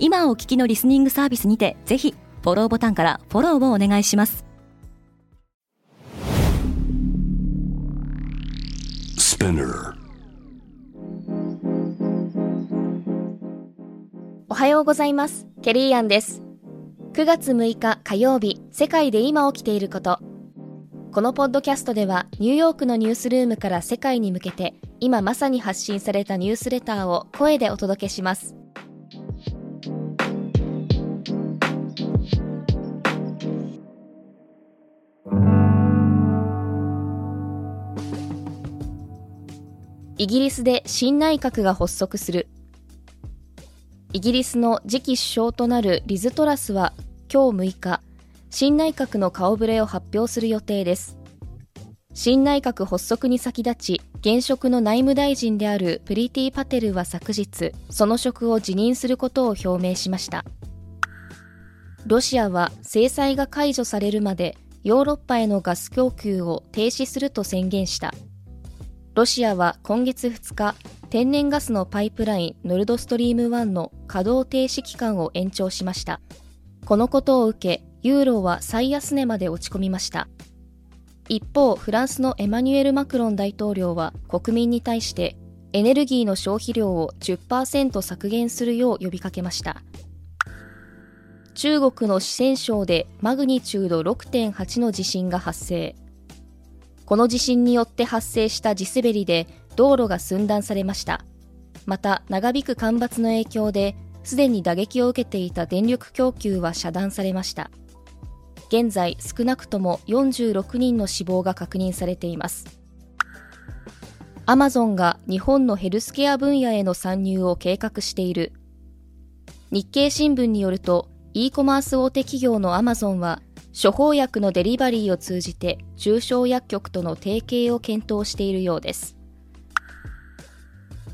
今お聞きのリスニングサービスにてぜひフォローボタンからフォローをお願いします。おはようございます。ケリーアンです。9月6日火曜日世界で今起きていること。このポッドキャストではニューヨークのニュースルームから世界に向けて今まさに発信されたニュースレターを声でお届けしますイギリスで新内閣が発足する。イギリスの次期首相となるリズ・トラスは今日6日新内閣の顔ぶれを発表する予定です。新内閣発足に先立ち現職の内務大臣であるプリティ・パテルは昨日その職を辞任することを表明しました。ロシアは制裁が解除されるまでヨーロッパへのガス供給を停止すると宣言した。ロシアは今月2日、天然ガスのパイプラインノルドストリーム1の稼働停止期間を延長しました。このことを受け、ユーロは最安値まで落ち込みました。一方、フランスのエマニュエル・マクロン大統領は国民に対してエネルギーの消費量を10%削減するよう呼びかけました。中国の四川省でマグニチュード6.8の地震が発生。この地震によって発生した地滑りで道路が寸断されました。また長引く干ばつの影響ですでに打撃を受けていた電力供給は遮断されました。現在少なくとも46人の死亡が確認されています。アマゾンが日本のヘルスケア分野への参入を計画している。日経新聞によると e コマース大手企業のアマゾンは処方薬のデリバリーを通じて中小薬局との提携を検討しているようです。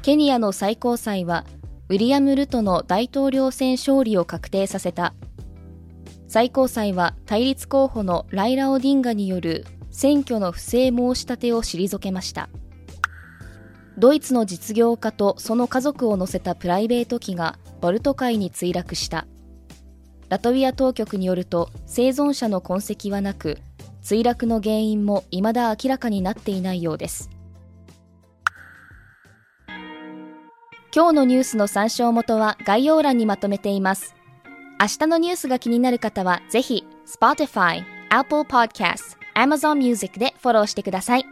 ケニアの最高裁はウィリアム・ルトの大統領選勝利を確定させた。最高裁は対立候補のライラ・オディンガによる選挙の不正申し立てを退けました。ドイツの実業家とその家族を乗せたプライベート機がバルト海に墜落した。ラトビア当局によると生存者の痕跡はなく墜落の原因も未だ明らかになっていないようです。今日のニュースの参照元は概要欄にまとめています。明日のニュースが気になる方はぜひ Spotify、Apple Podcast、Amazon Music でフォローしてください。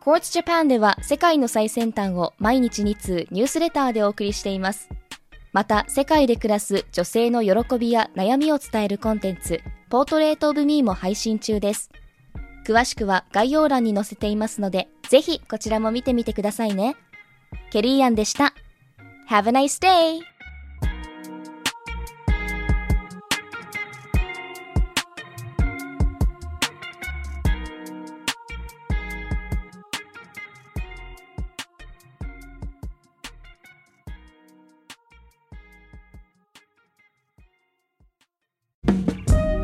Quartz Japan では世界の最先端を毎日2通ニュースレターでお送りしています。また世界で暮らす女性の喜びや悩みを伝えるコンテンツポートレートオブミーも配信中です。詳しくは概要欄に載せていますのでぜひこちらも見てみてくださいね。ケリーアンでした。Have a nice day!